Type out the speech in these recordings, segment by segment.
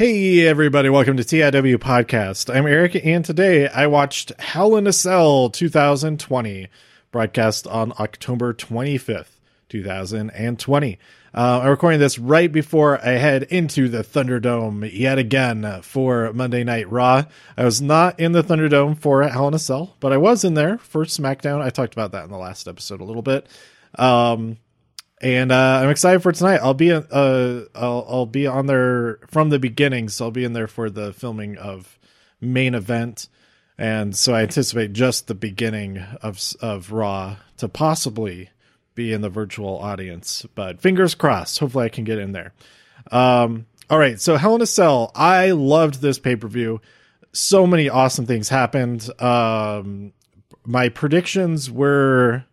Hey, everybody, welcome to TIW Podcast. I'm Eric, and today I watched Hell in a Cell 2020, broadcast on October 25th, 2020. Uh, I'm recording this right before I head into the Thunderdome yet again for Monday Night Raw. I was not in the Thunderdome for Hell in a Cell, but I was in there for SmackDown. I talked about that in the last episode a little bit. Um, and uh, I'm excited for tonight. I'll be uh, I'll, I'll be on there from the beginning, so I'll be in there for the filming of main event, and so I anticipate just the beginning of of Raw to possibly be in the virtual audience. But fingers crossed. Hopefully, I can get in there. Um, all right, so Hell in a Cell. I loved this pay per view. So many awesome things happened. Um, my predictions were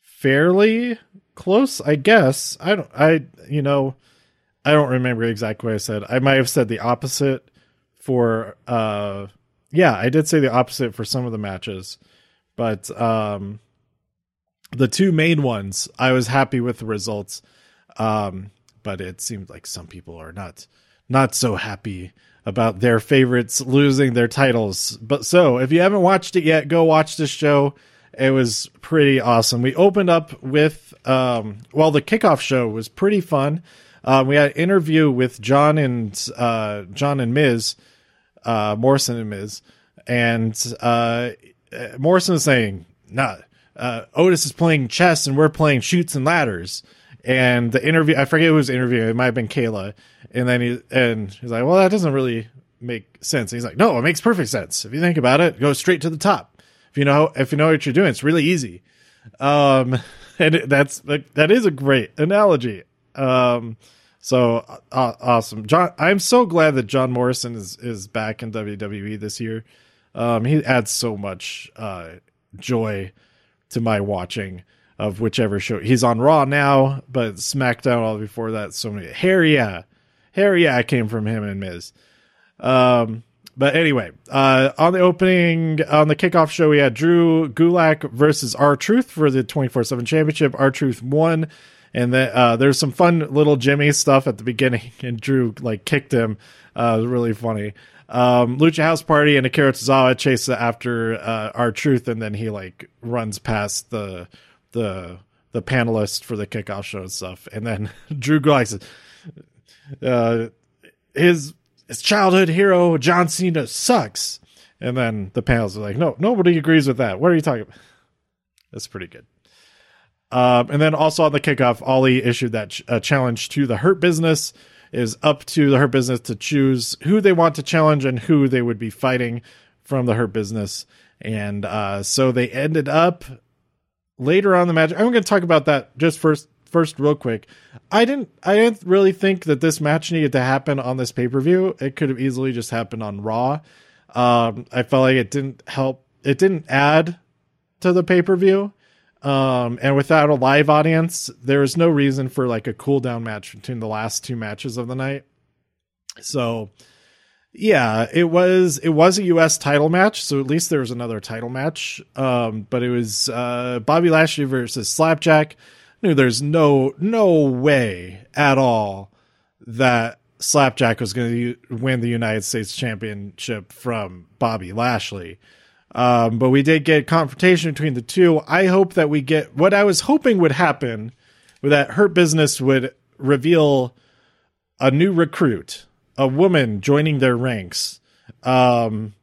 fairly close, I guess. I don't I you know, I don't remember exactly what I said. I might have said the opposite for uh yeah, I did say the opposite for some of the matches. But um the two main ones, I was happy with the results. Um but it seemed like some people are not not so happy about their favorites losing their titles. But so, if you haven't watched it yet, go watch this show. It was pretty awesome. We opened up with, um, well, the kickoff show was pretty fun. Um, we had an interview with John and uh, John and Miz, uh, Morrison and Miz, and uh, Morrison is saying, "Nah, uh, Otis is playing chess and we're playing Chutes and Ladders." And the interview, I forget who was interviewing. It might have been Kayla. And then he and he's like, "Well, that doesn't really make sense." And he's like, "No, it makes perfect sense. If you think about it, go straight to the top." If you know if you know what you're doing, it's really easy. Um, and that's like that is a great analogy. Um, so uh, awesome, John. I'm so glad that John Morrison is is back in WWE this year. Um, he adds so much uh, joy to my watching of whichever show he's on Raw now, but SmackDown all before that. So many hair, yeah, hair, yeah, came from him and Miz. Um, but anyway, uh, on the opening, on the kickoff show, we had Drew Gulak versus R-Truth for the 24 7 championship. R-Truth won. And then, uh, there's some fun little Jimmy stuff at the beginning, and Drew like kicked him. Uh, it was really funny. Um, Lucha House Party and Akira Tozawa chase after uh, R-Truth, and then he like runs past the the the panelist for the kickoff show and stuff. And then Drew Gulak says, uh, his his childhood hero John Cena sucks. And then the panels are like, no, nobody agrees with that. What are you talking about? That's pretty good. Um, and then also on the kickoff, Ali issued that ch- challenge to the Hurt Business. Is up to the Hurt Business to choose who they want to challenge and who they would be fighting from the Hurt Business. And uh, so they ended up later on the match. I'm going to talk about that just first first real quick i didn't i didn't really think that this match needed to happen on this pay-per-view. It could have easily just happened on raw. Um i felt like it didn't help it didn't add to the pay-per-view. Um and without a live audience there was no reason for like a cool down match between the last two matches of the night. So yeah it was it was a us title match so at least there was another title match. Um but it was uh bobby lashley versus slapjack knew there's no no way at all that Slapjack was going to win the United States Championship from Bobby Lashley. Um, but we did get confrontation between the two. I hope that we get what I was hoping would happen that Hurt Business would reveal a new recruit, a woman joining their ranks, um,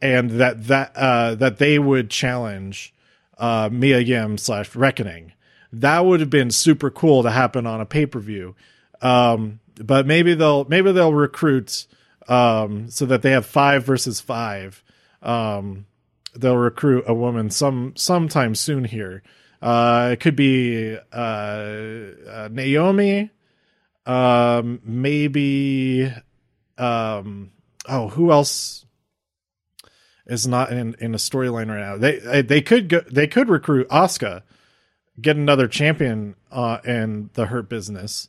and that that uh, that they would challenge uh, Mia Yim slash Reckoning that would have been super cool to happen on a pay per view. Um, but maybe they'll maybe they'll recruit um, so that they have five versus five. Um, they'll recruit a woman some sometime soon here. Uh, it could be uh, uh, Naomi, um, maybe. Um, oh, who else is not in in a storyline right now? They they could go. They could recruit Asuka get another champion uh, in the Hurt Business.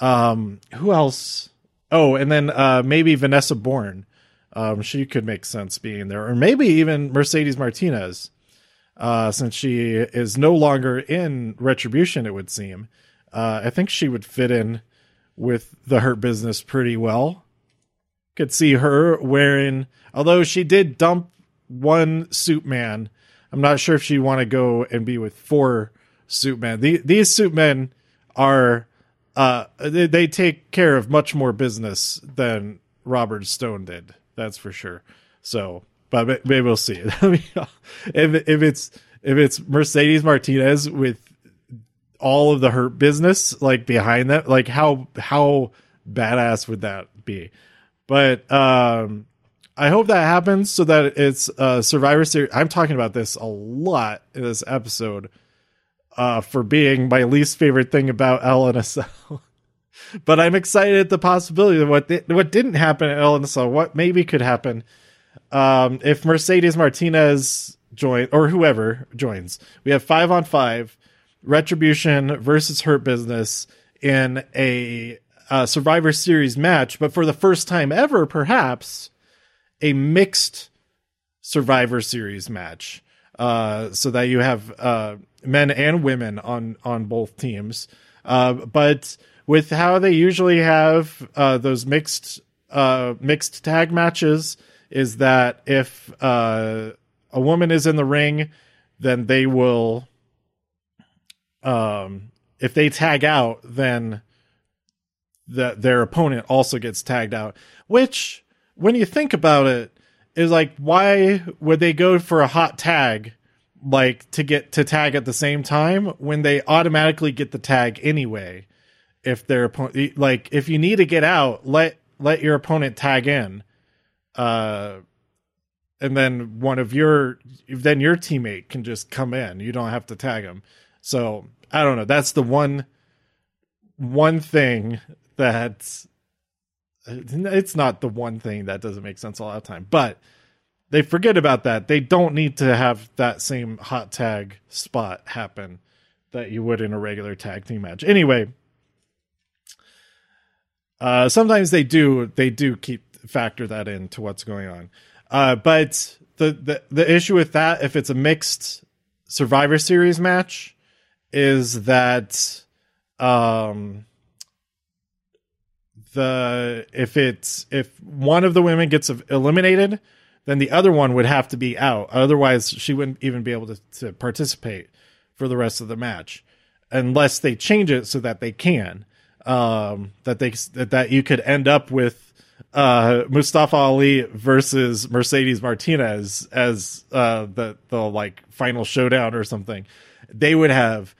Um, who else? Oh, and then uh, maybe Vanessa Borne. Um, she could make sense being there, or maybe even Mercedes Martinez, uh, since she is no longer in Retribution. It would seem. Uh, I think she would fit in with the Hurt Business pretty well. Could see her wearing, although she did dump one suit man. I'm not sure if she want to go and be with four suit men. The, these suit men are uh, they, they take care of much more business than Robert Stone did. That's for sure. So, but maybe we'll see. if if it's if it's Mercedes Martinez with all of the hurt business like behind that, like how how badass would that be? But um I hope that happens so that it's a Survivor Series. I'm talking about this a lot in this episode uh, for being my least favorite thing about LNSL. but I'm excited at the possibility of what what didn't happen at LNSL, what maybe could happen um, if Mercedes Martinez joins or whoever joins. We have five on five, Retribution versus Hurt Business in a, a Survivor Series match, but for the first time ever, perhaps a mixed Survivor Series match. Uh, so that you have uh, men and women on on both teams. Uh, but with how they usually have uh, those mixed uh, mixed tag matches, is that if uh, a woman is in the ring, then they will. Um, if they tag out, then that their opponent also gets tagged out. Which, when you think about it, is like why would they go for a hot tag like to get to tag at the same time when they automatically get the tag anyway if their opponent like if you need to get out let let your opponent tag in uh and then one of your then your teammate can just come in. You don't have to tag them so i don't know. That's the one one thing that it's not the one thing that doesn't make sense all the time but they forget about that. They don't need to have that same hot tag spot happen that you would in a regular tag team match. Anyway, uh, sometimes they do they do keep factor that into what's going on. Uh, but the, the the issue with that, if it's a mixed Survivor Series match, is that um the if it's if one of the women gets eliminated then the other one would have to be out. Otherwise, she wouldn't even be able to, to participate for the rest of the match unless they change it so that they can. Um, that they that, that you could end up with uh, Mustafa Ali versus Mercedes Martinez as uh, the the like final showdown or something. They would have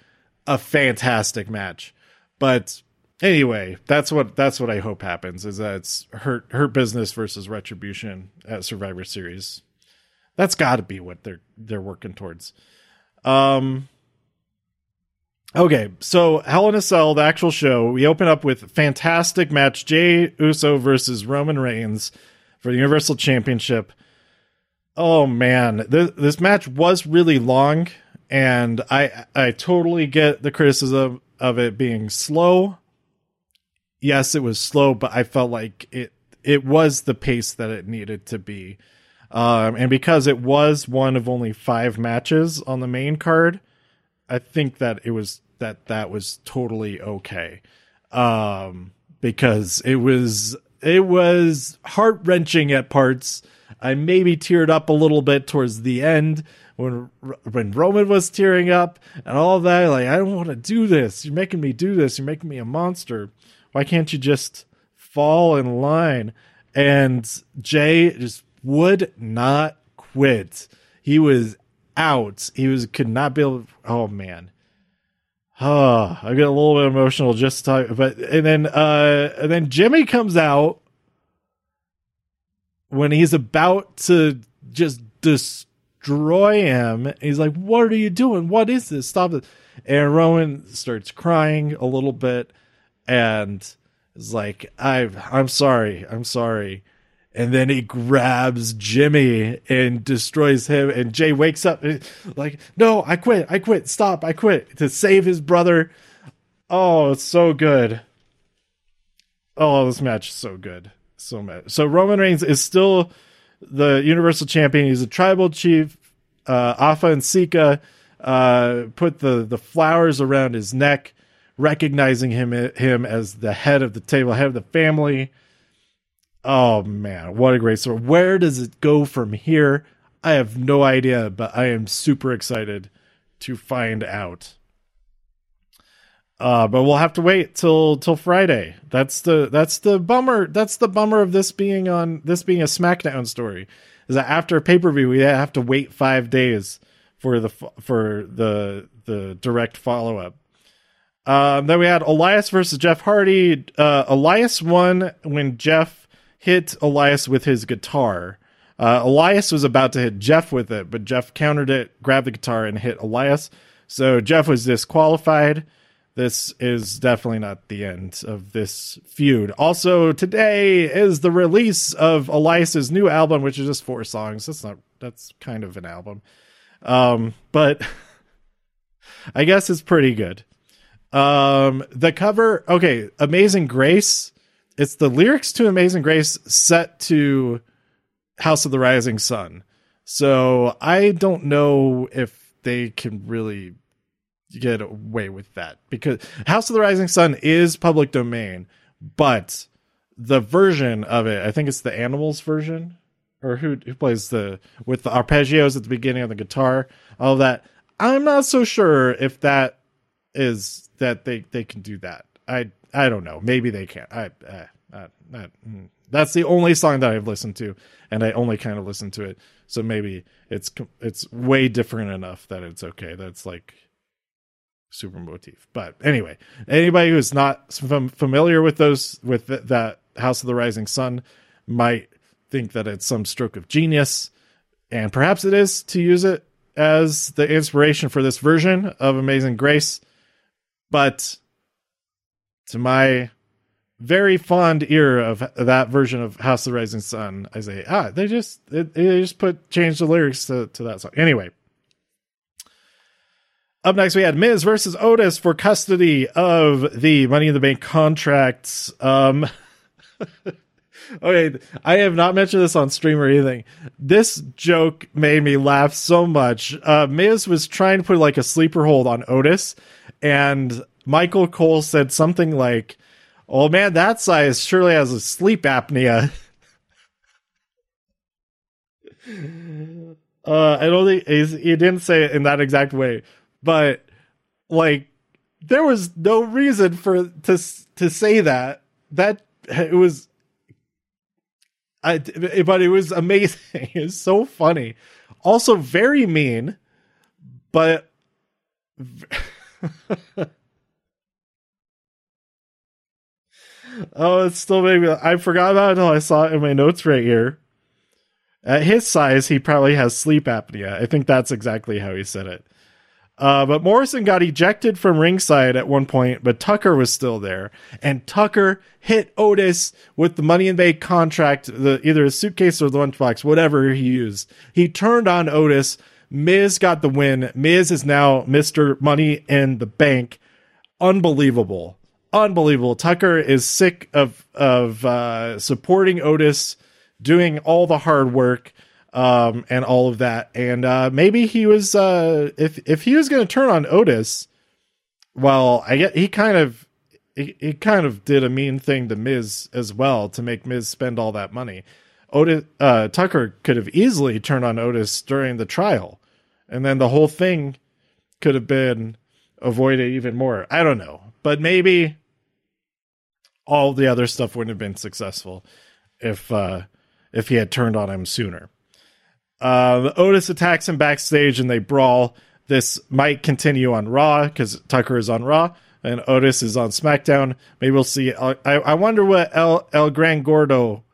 a fantastic match, but anyway, that's what that's what I hope happens is that it's hurt hurt business versus retribution at Survivor Series. That's got to be what they're they're working towards. Um. Okay, so Hell in a Cell, the actual show, we open up with fantastic match: Jay Uso versus Roman Reigns for the Universal Championship. Oh man, this, this match was really long, and I I totally get the criticism of it being slow yes, it was slow, but I felt like it it was the pace that it needed to be. Um, and because it was one of only five matches on the main card, I think that it was that that was totally okay. Um, because it was it was heart wrenching at parts. I maybe teared up a little bit towards the end when when Roman was tearing up and all that. Like I don't want to do this. You're making me do this. You're making me a monster. Why can't you just fall in line? And Jay just would not quit. He was out. He was could not be able. Oh man. Oh, I get a little bit emotional just talk, but and then uh and then Jimmy comes out when he's about to just destroy him. He's like, "What are you doing? What is this? Stop it!" And Roman starts crying a little bit, and is like, I I'm sorry, I'm sorry. And then he grabs Jimmy and destroys him. And Jay wakes up like, no, I quit, I quit, stop, I quit to save his brother. Oh, it's so good. Oh, this match is so good. So much. So Roman Reigns is still the Universal Champion. He's a tribal chief. Uh, Afa and Sika uh, put the, the flowers around his neck recognizing him him as the head of the table, head of the family. Oh man, what a great story! Where does it go from here? I have no idea, but I am super excited to find out. Uh, but we'll have to wait till till Friday. That's the that's the bummer. That's the bummer of this being on this being a SmackDown story. Is that after a pay per view we have to wait five days for the for the the direct follow up. Um, then we had Elias versus Jeff Hardy. Uh, Elias won when Jeff hit Elias with his guitar. Uh, Elias was about to hit Jeff with it, but Jeff countered it, grabbed the guitar, and hit Elias. So Jeff was disqualified. This is definitely not the end of this feud. Also, today is the release of Elias's new album, which is just four songs. That's not that's kind of an album. Um, but I guess it's pretty good. Um, the cover, okay, Amazing Grace. It's the lyrics to Amazing Grace set to House of the Rising Sun. So I don't know if they can really get away with that because House of the Rising Sun is public domain, but the version of it, I think it's the Animals version, or who who plays the with the arpeggios at the beginning of the guitar, all that. I'm not so sure if that is that they they can do that. I I don't know. Maybe they can't. I, uh, uh, uh, that's the only song that I've listened to, and I only kind of listen to it. So maybe it's it's way different enough that it's okay. That's like super motif. But anyway, anybody who's not familiar with those with th- that House of the Rising Sun might think that it's some stroke of genius, and perhaps it is to use it as the inspiration for this version of Amazing Grace. But to my very fond ear of that version of House of the Rising Sun, I say, ah, they just they, they just put change the lyrics to, to that song. Anyway. Up next, we had Miz versus Otis for custody of the Money in the Bank contracts. Um, okay, I have not mentioned this on stream or anything. This joke made me laugh so much. Uh, Miz was trying to put like a sleeper hold on Otis, and Michael Cole said something like, "Oh man, that size surely has a sleep apnea." uh, I don't think he didn't say it in that exact way, but like there was no reason for to to say that. That it was I, but it was amazing. It was so funny. Also very mean, but oh, it's still maybe I forgot about it until I saw it in my notes right here. At his size, he probably has sleep apnea. I think that's exactly how he said it. Uh, but Morrison got ejected from ringside at one point, but Tucker was still there. And Tucker hit Otis with the Money in Bank contract, the, either a suitcase or the lunchbox, whatever he used. He turned on Otis. Miz got the win. Miz is now Mr. Money in the Bank. Unbelievable. Unbelievable. Tucker is sick of, of uh, supporting Otis, doing all the hard work um, and all of that. And uh, maybe he was uh, if if he was going to turn on Otis, well, I get he kind of he, he kind of did a mean thing to Miz as well to make Miz spend all that money. Otis uh, Tucker could have easily turned on Otis during the trial, and then the whole thing could have been avoided even more. I don't know, but maybe all the other stuff wouldn't have been successful if uh, if he had turned on him sooner. Uh, Otis attacks him backstage and they brawl. This might continue on Raw because Tucker is on Raw and Otis is on SmackDown. Maybe we'll see. I, I wonder what El, El Gran Gordo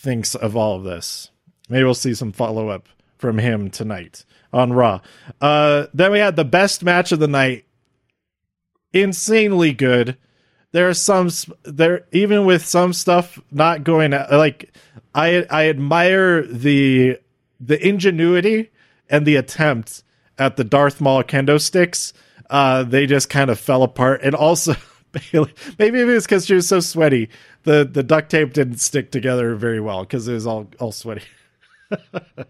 thinks of all of this. Maybe we'll see some follow up from him tonight on Raw. Uh, then we had the best match of the night. Insanely good. There are some there even with some stuff not going like I I admire the the ingenuity and the attempt at the Darth Maul kendo sticks, uh, they just kind of fell apart. And also, maybe it was because she was so sweaty, the the duct tape didn't stick together very well because it was all all sweaty. that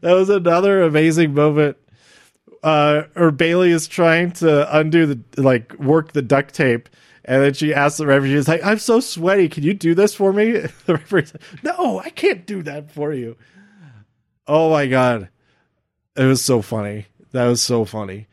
was another amazing moment uh, or Bayley is trying to undo the like work the duct tape, and then she asks the referee, she's like, "I'm so sweaty. Can you do this for me?" The referee's like, "No, I can't do that for you." Oh my god, it was so funny. That was so funny.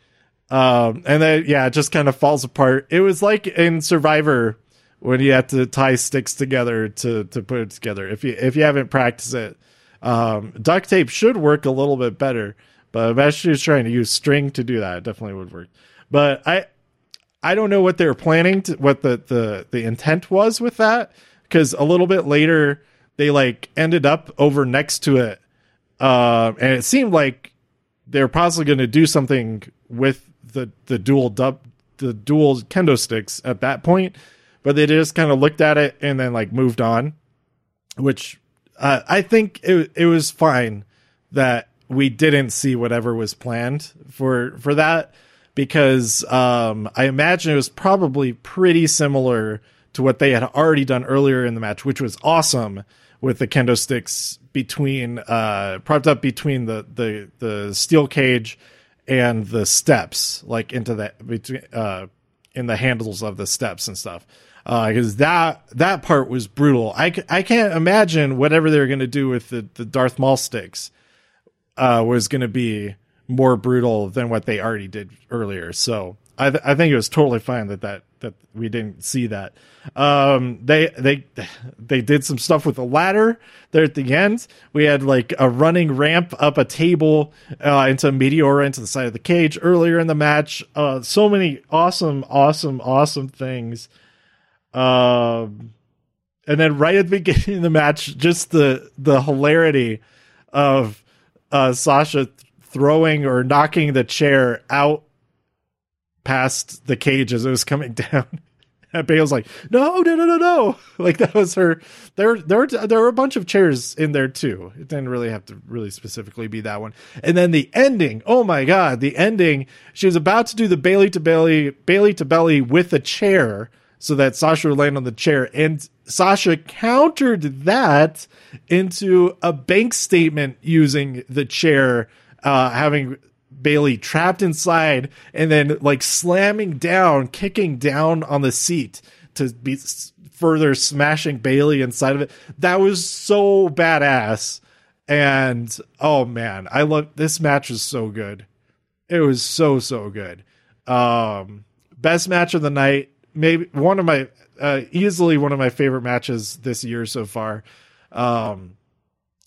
Um, and then yeah, it just kind of falls apart. It was like in Survivor when you have to tie sticks together to to put it together. If you if you haven't practiced it, um, duct tape should work a little bit better. But if she was trying to use string to do that, it definitely would work. But I I don't know what they were planning to what the the the intent was with that because a little bit later they like ended up over next to it, uh, and it seemed like they're possibly going to do something with the the dual dub the dual kendo sticks at that point, but they just kind of looked at it and then like moved on, which uh, I think it it was fine that we didn't see whatever was planned for for that because um, I imagine it was probably pretty similar to what they had already done earlier in the match, which was awesome with the kendo sticks between uh, propped up between the the the steel cage and the steps, like into the between uh, in the handles of the steps and stuff. Because uh, that that part was brutal. I, I can't imagine whatever they're going to do with the, the Darth Maul sticks uh, was going to be more brutal than what they already did earlier. So I, th- I think it was totally fine that, that that we didn't see that. Um, they they they did some stuff with the ladder there at the end. We had like a running ramp up a table uh, into Meteora into the side of the cage earlier in the match. Uh, so many awesome, awesome, awesome things. Um, and then right at the beginning of the match, just the the hilarity of uh, Sasha throwing or knocking the chair out past the cage as it was coming down. And like, no, no, no, no, no. Like that was her. There, there, there were a bunch of chairs in there too. It didn't really have to really specifically be that one. And then the ending. Oh my god, the ending. She was about to do the Bayley to Bayley, Bailey to belly with a chair, so that Sasha would land on the chair, and Sasha countered that into a bank statement using the chair, uh, having Bayley trapped inside and then like slamming down, kicking down on the seat to be further smashing Bayley inside of it. That was so badass. And oh man, I love this match was so good. It was so so good. Um best match of the night, maybe one of my uh, easily one of my favorite matches this year so far. Um,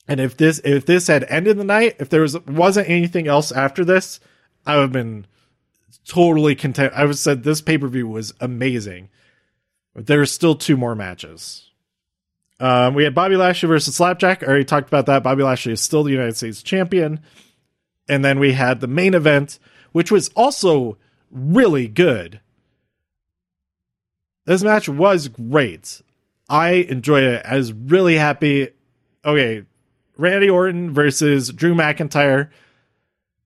and if this if this had ended the night, if there was wasn't anything else after this, I would have been totally content. I would have said this pay per view was amazing. But there's still two more matches. Um, we had Bobby Lashley versus Slapjack. I already talked about that. Bobby Lashley is still the United States champion. And then we had the main event, which was also really good. This match was great. I enjoyed it. I was really happy. Okay, Randy Orton versus Drew McIntyre,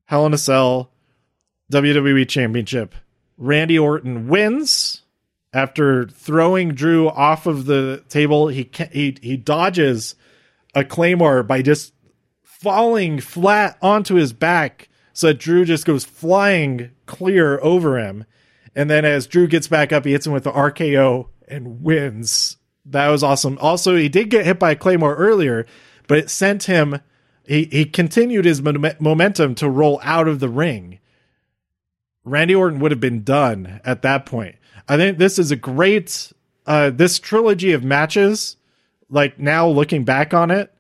Hell in a Cell, WWE Championship. Randy Orton wins after throwing Drew off of the table. He he he dodges a claymore by just falling flat onto his back, so that Drew just goes flying clear over him. And then as Drew gets back up, he hits him with the RKO and wins. That was awesome. Also, he did get hit by a Claymore earlier, but it sent him, he, he continued his momentum to roll out of the ring. Randy Orton would have been done at that point. I think this is a great, uh, this trilogy of matches, like now looking back on it,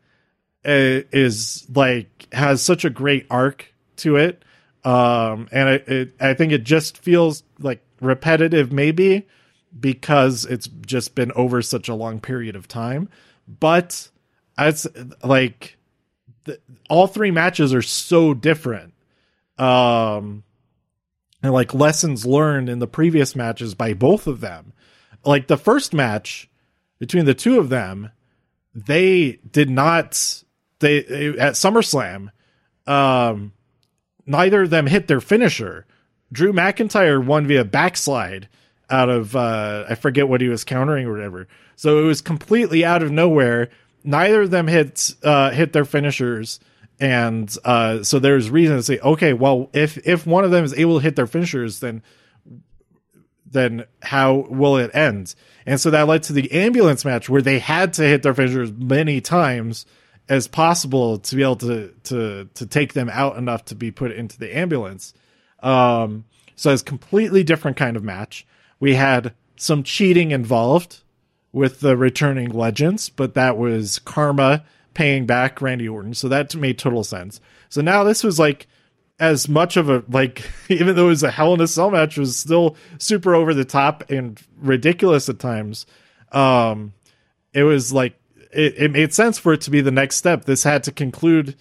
uh, is like, has such a great arc to it. Um, and it, it, I think it just feels like repetitive maybe because it's just been over such a long period of time but it's like the, all three matches are so different um and like lessons learned in the previous matches by both of them like the first match between the two of them they did not they at SummerSlam um neither of them hit their finisher Drew McIntyre won via backslide out of uh, I forget what he was countering or whatever. So it was completely out of nowhere. Neither of them hit uh, hit their finishers, and uh, so there's reason to say, okay, well, if if one of them is able to hit their finishers, then then how will it end? And so that led to the ambulance match where they had to hit their finishers many times as possible to be able to to to take them out enough to be put into the ambulance. Um, so it's completely different kind of match. We had some cheating involved with the returning legends, but that was karma paying back Randy Orton. So that made total sense. So now this was like as much of a like even though it was a hell in a cell match was still super over the top and ridiculous at times. Um it was like it, it made sense for it to be the next step. This had to conclude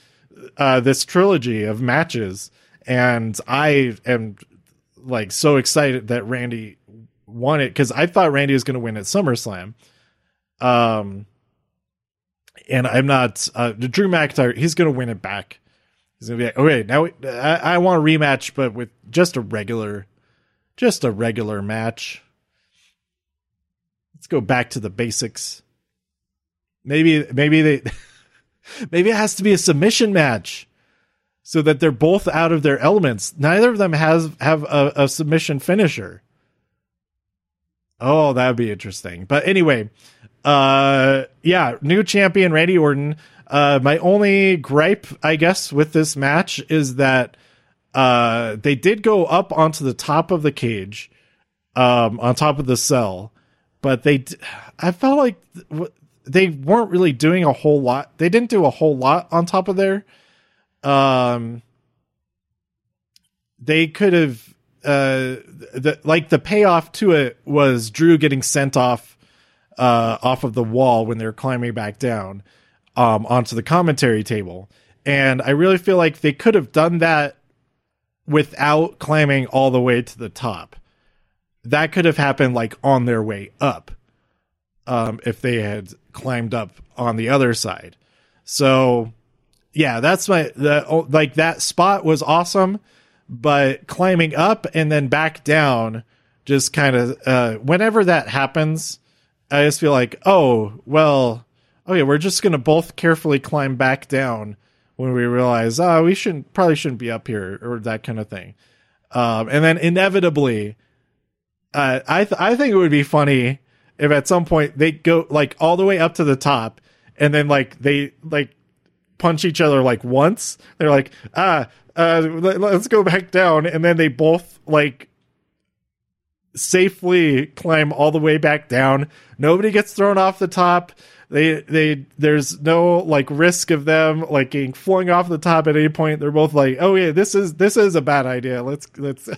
uh this trilogy of matches. And I am like so excited that Randy won it because I thought Randy was going to win at SummerSlam. Um, and I'm not. Uh, the Drew McIntyre, he's going to win it back. He's going to be like, okay, now I, I want a rematch, but with just a regular, just a regular match. Let's go back to the basics. Maybe, maybe they, maybe it has to be a submission match so that they're both out of their elements. Neither of them has have a, a submission finisher. Oh, that would be interesting. But anyway, uh, yeah, new champion Randy Orton. Uh, my only gripe, I guess, with this match is that uh, they did go up onto the top of the cage, um, on top of the cell, but they, I felt like they weren't really doing a whole lot. They didn't do a whole lot on top of there. Um, they could have uh, the like the payoff to it was Drew getting sent off uh, off of the wall when they're climbing back down um, onto the commentary table, and I really feel like they could have done that without climbing all the way to the top. That could have happened like on their way up, um, if they had climbed up on the other side. So, yeah, that's my the like that spot was awesome but climbing up and then back down just kind of uh, whenever that happens i just feel like oh well okay we're just gonna both carefully climb back down when we realize oh we shouldn't probably shouldn't be up here or that kind of thing. Um, and then inevitably uh, i th- i think it would be funny if at some point they go like all the way up to the top and then like they like punch each other like once they're like ah uh, let's go back down. And then they both like safely climb all the way back down. Nobody gets thrown off the top. They they there's no like risk of them like getting flung off the top at any point. They're both like, oh yeah, this is this is a bad idea. Let's let's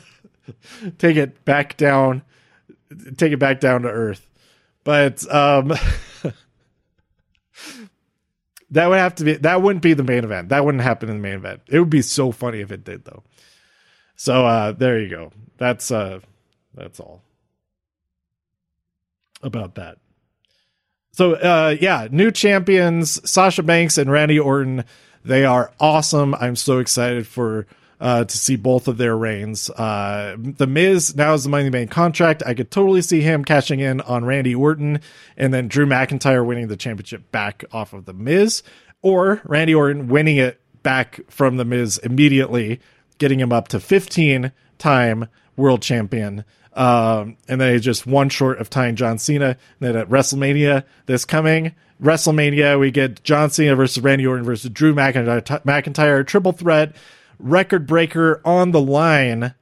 take it back down, take it back down to earth. But um That would have to be that wouldn't be the main event. That wouldn't happen in the main event. It would be so funny if it did though. So uh there you go. That's uh that's all about that. So uh yeah, new champions Sasha Banks and Randy Orton. They are awesome. I'm so excited for uh, to see both of their reigns. Uh, the Miz now is the Money Bank contract. I could totally see him cashing in on Randy Orton and then Drew McIntyre winning the championship back off of the Miz, or Randy Orton winning it back from the Miz immediately, getting him up to 15 time world champion. Um, and then just one short of tying John Cena. And then at WrestleMania this coming, WrestleMania, we get John Cena versus Randy Orton versus Drew McIntyre, McIntyre triple threat record breaker on the line,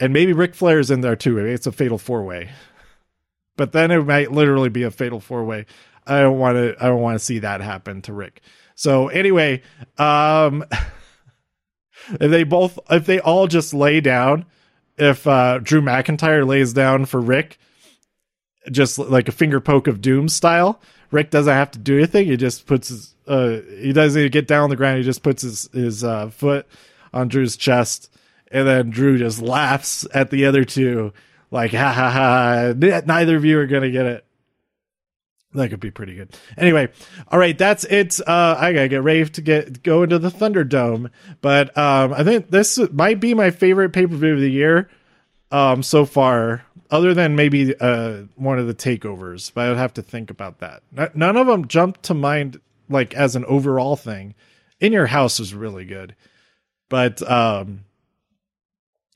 and maybe Ric Flair's in there too. It's a fatal four way, but then it might literally be a fatal four way. I don't want to. I don't want to see that happen to Ric. So anyway, um, if they both, if they all just lay down, if uh, Drew McIntyre lays down for Ric, just like a finger poke of doom style, Ric doesn't have to do anything. He just puts his uh, he doesn't even get down on the ground. He just puts his his uh, foot on Drew's chest, and then Drew just laughs at the other two, like ha ha ha. Neither of you are gonna get it. That could be pretty good. Anyway, all right, that's it. Uh, I gotta get ready to get go into the Thunderdome, but um, I think this might be my favorite pay per view of the year um, so far other than maybe uh, one of the takeovers, but I would have to think about that. none of them jumped to mind like as an overall thing. In Your House was really good. But um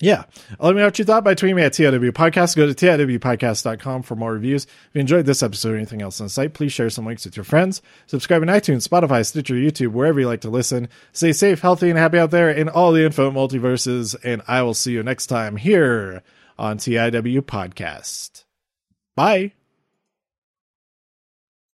yeah. Let me know what you thought by tweeting me at TIW Podcast. Go to TIWpodcast.com for more reviews. If you enjoyed this episode or anything else on the site, please share some links with your friends. Subscribe on iTunes, Spotify, Stitcher, YouTube, wherever you like to listen. Stay safe, healthy, and happy out there in all the info multiverses. And I will see you next time here on TIW Podcast. Bye.